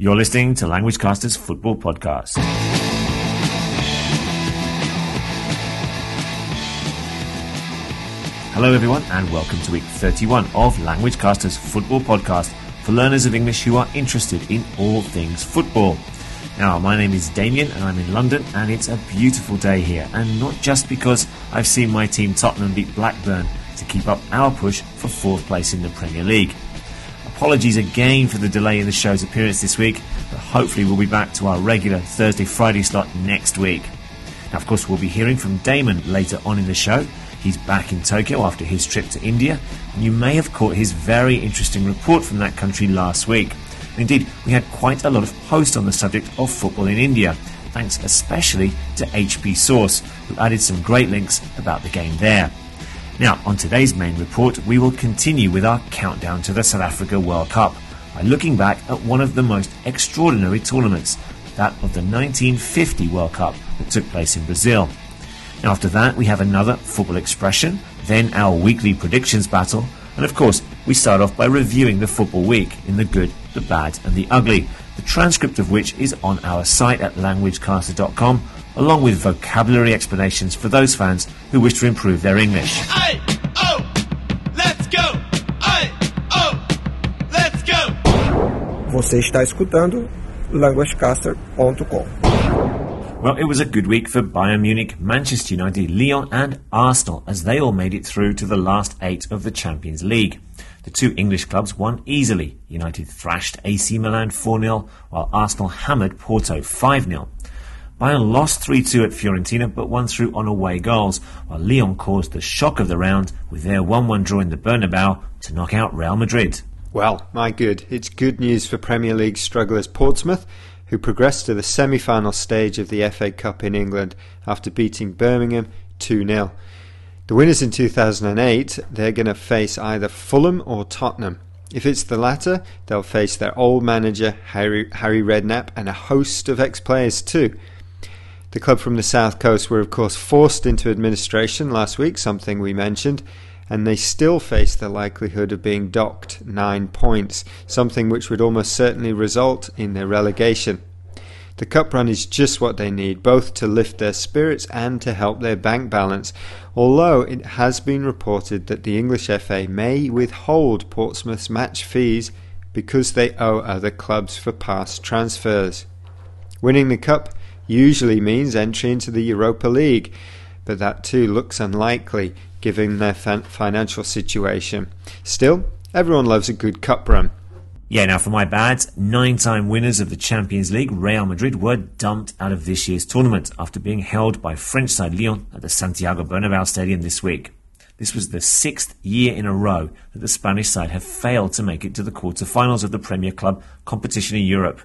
You're listening to LanguageCaster's Football Podcast. Hello, everyone, and welcome to week 31 of LanguageCaster's Football Podcast for learners of English who are interested in all things football. Now, my name is Damien, and I'm in London, and it's a beautiful day here, and not just because I've seen my team Tottenham beat Blackburn to keep up our push for fourth place in the Premier League. Apologies again for the delay in the show's appearance this week, but hopefully we'll be back to our regular Thursday Friday slot next week. Now, of course, we'll be hearing from Damon later on in the show. He's back in Tokyo after his trip to India, and you may have caught his very interesting report from that country last week. indeed, we had quite a lot of posts on the subject of football in India, thanks especially to HP Source, who added some great links about the game there. Now, on today's main report, we will continue with our countdown to the South Africa World Cup by looking back at one of the most extraordinary tournaments, that of the 1950 World Cup that took place in Brazil. Now, after that, we have another football expression, then our weekly predictions battle, and of course, we start off by reviewing the football week in the good, the bad, and the ugly, the transcript of which is on our site at languagecaster.com along with vocabulary explanations for those fans who wish to improve their English. Aye, oh, let's go! Aye, oh, let's go! Você está escutando languagecaster.com. Well, it was a good week for Bayern Munich, Manchester United, Lyon, and Arsenal as they all made it through to the last eight of the Champions League. The two English clubs won easily. United thrashed AC Milan 4 0, while Arsenal hammered Porto 5 0. Bayern lost 3-2 at Fiorentina but won through on away goals, while Lyon caused the shock of the round with their 1-1 draw in the Bernabeu to knock out Real Madrid. Well, my good. It's good news for Premier League strugglers Portsmouth, who progressed to the semi-final stage of the FA Cup in England after beating Birmingham 2-0. The winners in 2008, they're going to face either Fulham or Tottenham. If it's the latter, they'll face their old manager Harry, Harry Redknapp and a host of ex-players too. The club from the south coast were, of course, forced into administration last week, something we mentioned, and they still face the likelihood of being docked nine points, something which would almost certainly result in their relegation. The cup run is just what they need, both to lift their spirits and to help their bank balance, although it has been reported that the English FA may withhold Portsmouth's match fees because they owe other clubs for past transfers. Winning the cup usually means entry into the Europa League, but that too looks unlikely given their financial situation. Still, everyone loves a good cup run. Yeah, now for my bads, nine time winners of the Champions League, Real Madrid, were dumped out of this year's tournament after being held by French side Lyon at the Santiago Bernabeu Stadium this week. This was the sixth year in a row that the Spanish side have failed to make it to the quarter-finals of the Premier Club competition in Europe.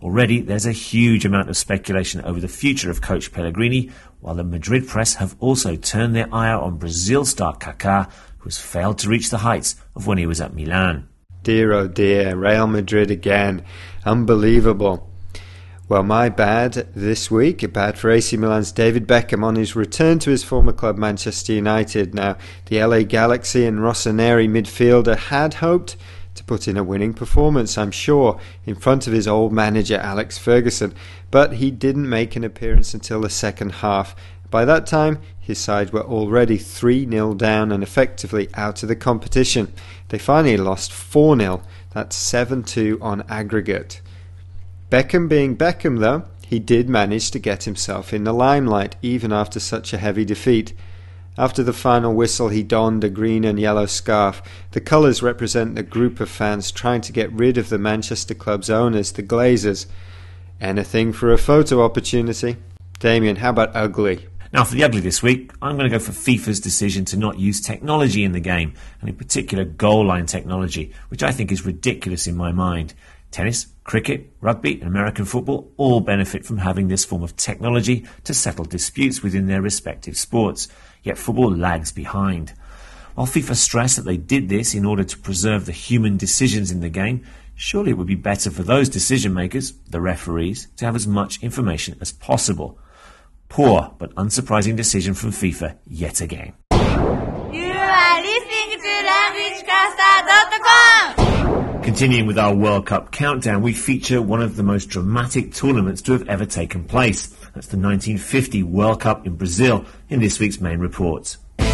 Already, there's a huge amount of speculation over the future of coach Pellegrini, while the Madrid press have also turned their ire on Brazil star Kaká, who has failed to reach the heights of when he was at Milan. Dear oh dear, Real Madrid again. Unbelievable. Well, my bad this week, bad for AC Milan's David Beckham on his return to his former club Manchester United. Now, the LA Galaxy and Rossoneri midfielder had hoped to put in a winning performance, I'm sure, in front of his old manager Alex Ferguson, but he didn't make an appearance until the second half. By that time, his side were already 3 0 down and effectively out of the competition. They finally lost 4 0, that's 7 2 on aggregate. Beckham being Beckham, though, he did manage to get himself in the limelight even after such a heavy defeat. After the final whistle, he donned a green and yellow scarf. The colours represent the group of fans trying to get rid of the Manchester club's owners, the Glazers. Anything for a photo opportunity. Damien, how about ugly? Now, for the ugly this week, I'm going to go for FIFA's decision to not use technology in the game, and in particular goal line technology, which I think is ridiculous in my mind. Tennis, cricket, rugby, and American football all benefit from having this form of technology to settle disputes within their respective sports yet football lags behind. While FIFA stress that they did this in order to preserve the human decisions in the game, surely it would be better for those decision makers, the referees, to have as much information as possible. Poor but unsurprising decision from FIFA yet again. You are listening to LanguageCaster.com Continuing with our World Cup countdown, we feature one of the most dramatic tournaments to have ever taken place. That's the 1950 World Cup in Brazil in this week's main report. The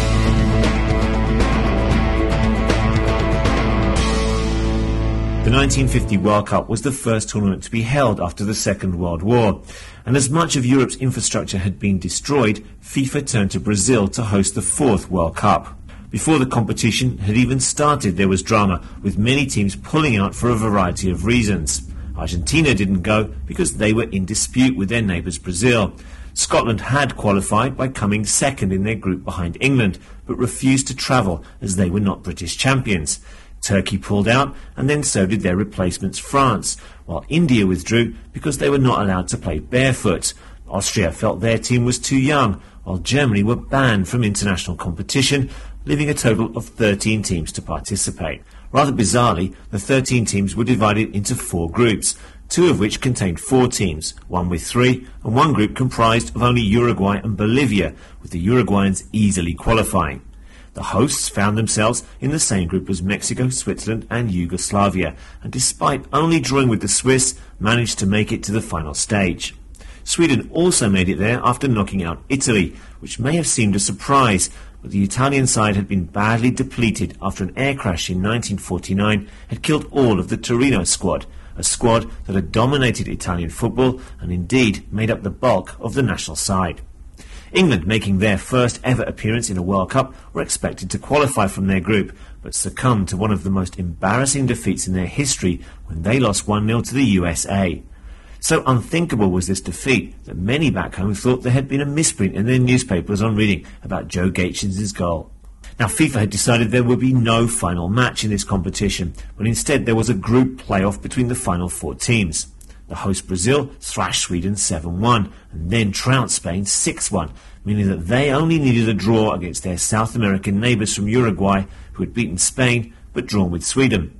1950 World Cup was the first tournament to be held after the Second World War, and as much of Europe's infrastructure had been destroyed, FIFA turned to Brazil to host the fourth World Cup. Before the competition had even started, there was drama, with many teams pulling out for a variety of reasons. Argentina didn't go because they were in dispute with their neighbours Brazil. Scotland had qualified by coming second in their group behind England, but refused to travel as they were not British champions. Turkey pulled out, and then so did their replacements France, while India withdrew because they were not allowed to play barefoot. Austria felt their team was too young, while Germany were banned from international competition, leaving a total of 13 teams to participate. Rather bizarrely, the 13 teams were divided into four groups, two of which contained four teams, one with three, and one group comprised of only Uruguay and Bolivia, with the Uruguayans easily qualifying. The hosts found themselves in the same group as Mexico, Switzerland, and Yugoslavia, and despite only drawing with the Swiss, managed to make it to the final stage. Sweden also made it there after knocking out Italy, which may have seemed a surprise, but the Italian side had been badly depleted after an air crash in 1949 had killed all of the Torino squad, a squad that had dominated Italian football and indeed made up the bulk of the national side. England, making their first ever appearance in a World Cup, were expected to qualify from their group, but succumbed to one of the most embarrassing defeats in their history when they lost 1-0 to the USA. So unthinkable was this defeat that many back home thought there had been a misprint in their newspapers on reading about Joe Gaetjens' goal. Now, FIFA had decided there would be no final match in this competition, but instead there was a group playoff between the final four teams. The host Brazil thrashed Sweden 7-1 and then trounced Spain 6-1, meaning that they only needed a draw against their South American neighbours from Uruguay, who had beaten Spain but drawn with Sweden.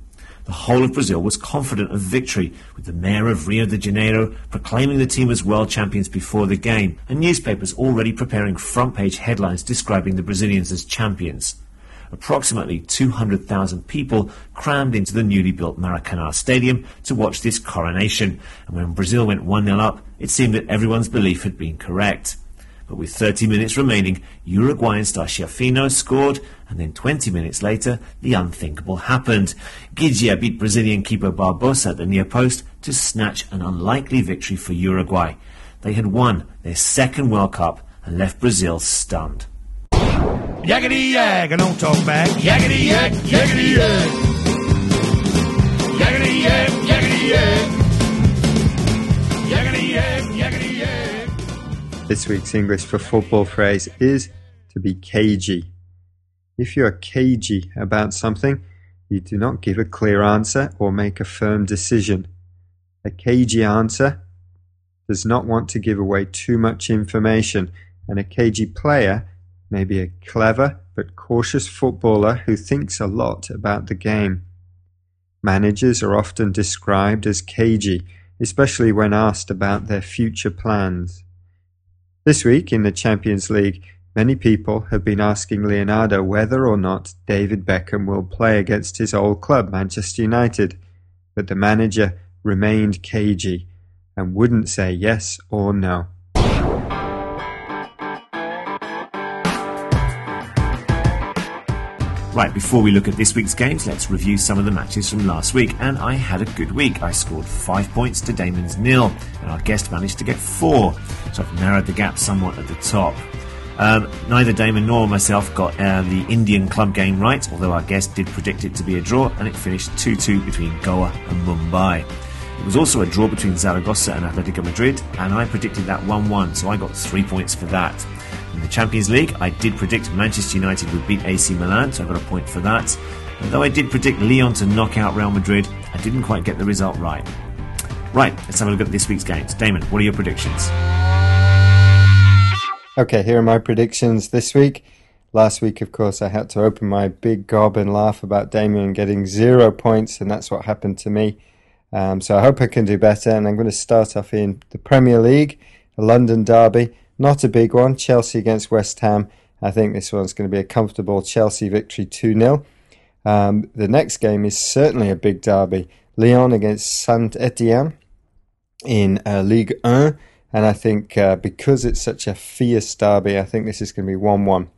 The whole of Brazil was confident of victory, with the mayor of Rio de Janeiro proclaiming the team as world champions before the game, and newspapers already preparing front page headlines describing the Brazilians as champions approximately 200,000 people crammed into the newly built Maracanã Stadium to watch this coronation. And when Brazil went 1 0 up, it seemed that everyone's belief had been correct. But with 30 minutes remaining, Uruguayan star Schiaffino scored, and then 20 minutes later, the unthinkable happened. Ghiggia beat Brazilian keeper Barbosa at the near post to snatch an unlikely victory for Uruguay. They had won their second World Cup and left Brazil stunned. Yakety yak, and don't talk back. Yak. Yakety yak, yakety yak. Yakety yak, yakety yak. This week's English for football phrase is to be cagey. If you are cagey about something, you do not give a clear answer or make a firm decision. A cagey answer does not want to give away too much information, and a cagey player may be a clever but cautious footballer who thinks a lot about the game. Managers are often described as cagey, especially when asked about their future plans. This week in the Champions League, many people have been asking Leonardo whether or not David Beckham will play against his old club, Manchester United, but the manager remained cagey and wouldn't say yes or no. Right, before we look at this week's games, let's review some of the matches from last week. And I had a good week. I scored five points to Damon's nil, and our guest managed to get four. So I've narrowed the gap somewhat at the top. Um, neither Damon nor myself got uh, the Indian club game right, although our guest did predict it to be a draw, and it finished 2 2 between Goa and Mumbai. It was also a draw between Zaragoza and Atletico Madrid, and I predicted that 1 1, so I got three points for that. In the Champions League, I did predict Manchester United would beat AC Milan, so I got a point for that. And though I did predict Lyon to knock out Real Madrid, I didn't quite get the result right. Right, let's have a look at this week's games. Damon, what are your predictions? Okay, here are my predictions this week. Last week, of course, I had to open my big gob and laugh about Damien getting zero points, and that's what happened to me. Um, so I hope I can do better, and I'm going to start off in the Premier League, a London derby. Not a big one. Chelsea against West Ham. I think this one's going to be a comfortable Chelsea victory 2 0. Um, the next game is certainly a big derby. Lyon against Saint Etienne in uh, Ligue 1. And I think uh, because it's such a fierce derby, I think this is going to be 1 1.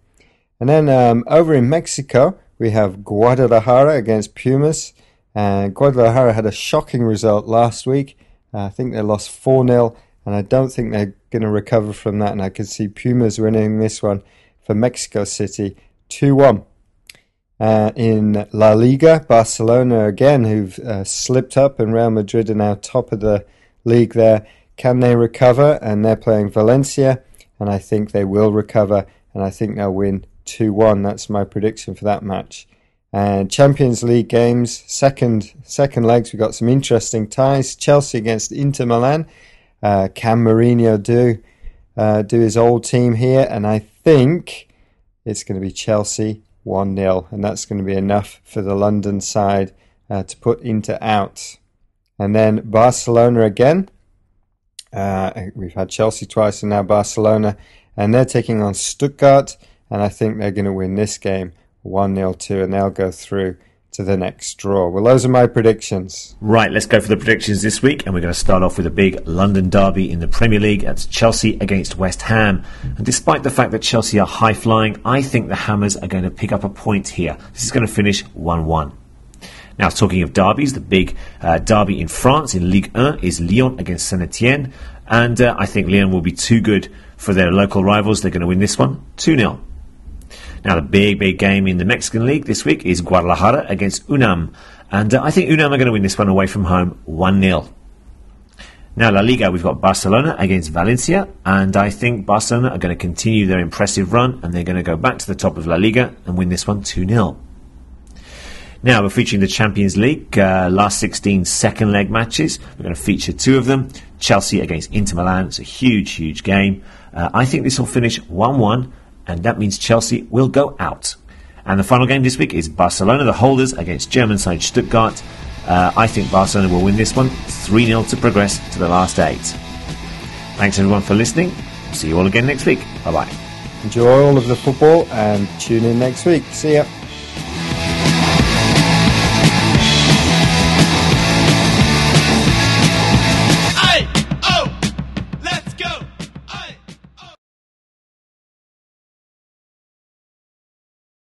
And then um, over in Mexico, we have Guadalajara against Pumas. And Guadalajara had a shocking result last week. Uh, I think they lost 4 0, and I don't think they're going to recover from that. And I can see Pumas winning this one for Mexico City 2 1. Uh, in La Liga, Barcelona again, who've uh, slipped up, and Real Madrid are now top of the league there. Can they recover? And they're playing Valencia, and I think they will recover, and I think they'll win 2 1. That's my prediction for that match. And Champions League games, second second legs, we've got some interesting ties. Chelsea against Inter Milan. Uh, can Mourinho do uh, do his old team here? And I think it's going to be Chelsea 1 0, and that's going to be enough for the London side uh, to put Inter out. And then Barcelona again. Uh, we've had Chelsea twice and now Barcelona, and they're taking on Stuttgart, and I think they're going to win this game 1 0 2, and they'll go through to the next draw. Well, those are my predictions. Right, let's go for the predictions this week, and we're going to start off with a big London derby in the Premier League. That's Chelsea against West Ham. And despite the fact that Chelsea are high flying, I think the Hammers are going to pick up a point here. This is going to finish 1 1. Now, talking of derbies, the big uh, derby in France in Ligue 1 is Lyon against Saint Etienne. And uh, I think Lyon will be too good for their local rivals. They're going to win this one 2 0. Now, the big, big game in the Mexican League this week is Guadalajara against UNAM. And uh, I think UNAM are going to win this one away from home 1 0. Now, La Liga, we've got Barcelona against Valencia, and I think Barcelona are going to continue their impressive run and they're going to go back to the top of La Liga and win this one 2 0. Now, we're featuring the Champions League, uh, last 16 second leg matches. We're going to feature two of them Chelsea against Inter Milan. It's a huge, huge game. Uh, I think this will finish 1 1 and that means Chelsea will go out. And the final game this week is Barcelona, the holders, against German side Stuttgart. Uh, I think Barcelona will win this one 3 0 to progress to the last eight. Thanks everyone for listening. See you all again next week. Bye bye. Enjoy all of the football and tune in next week. See ya.